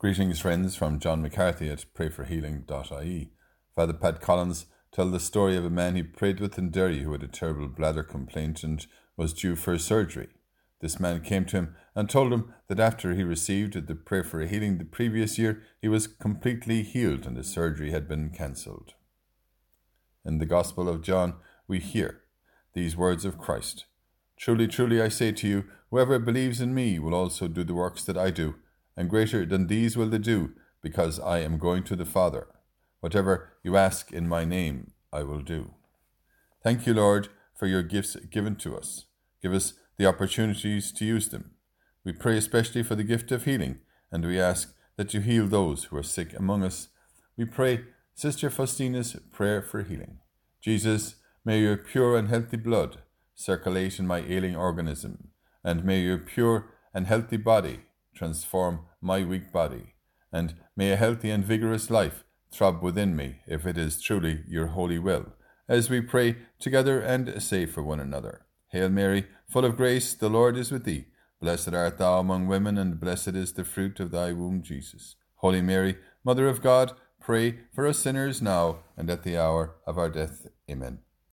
Greetings, friends, from John McCarthy at prayforhealing.ie. Father Pat Collins tells the story of a man he prayed with in Derry who had a terrible bladder complaint and was due for surgery. This man came to him and told him that after he received the prayer for healing the previous year, he was completely healed and the surgery had been cancelled. In the Gospel of John, we hear these words of Christ Truly, truly, I say to you, whoever believes in me will also do the works that I do and greater than these will they do, because I am going to the Father. Whatever you ask in my name, I will do. Thank you, Lord, for your gifts given to us. Give us the opportunities to use them. We pray especially for the gift of healing, and we ask that you heal those who are sick among us. We pray Sister Faustina's prayer for healing. Jesus, may your pure and healthy blood circulate in my ailing organism, and may your pure and healthy body transform my weak body, and may a healthy and vigorous life throb within me, if it is truly your holy will, as we pray together and say for one another. Hail Mary, full of grace, the Lord is with thee. Blessed art thou among women, and blessed is the fruit of thy womb, Jesus. Holy Mary, Mother of God, pray for us sinners now and at the hour of our death. Amen.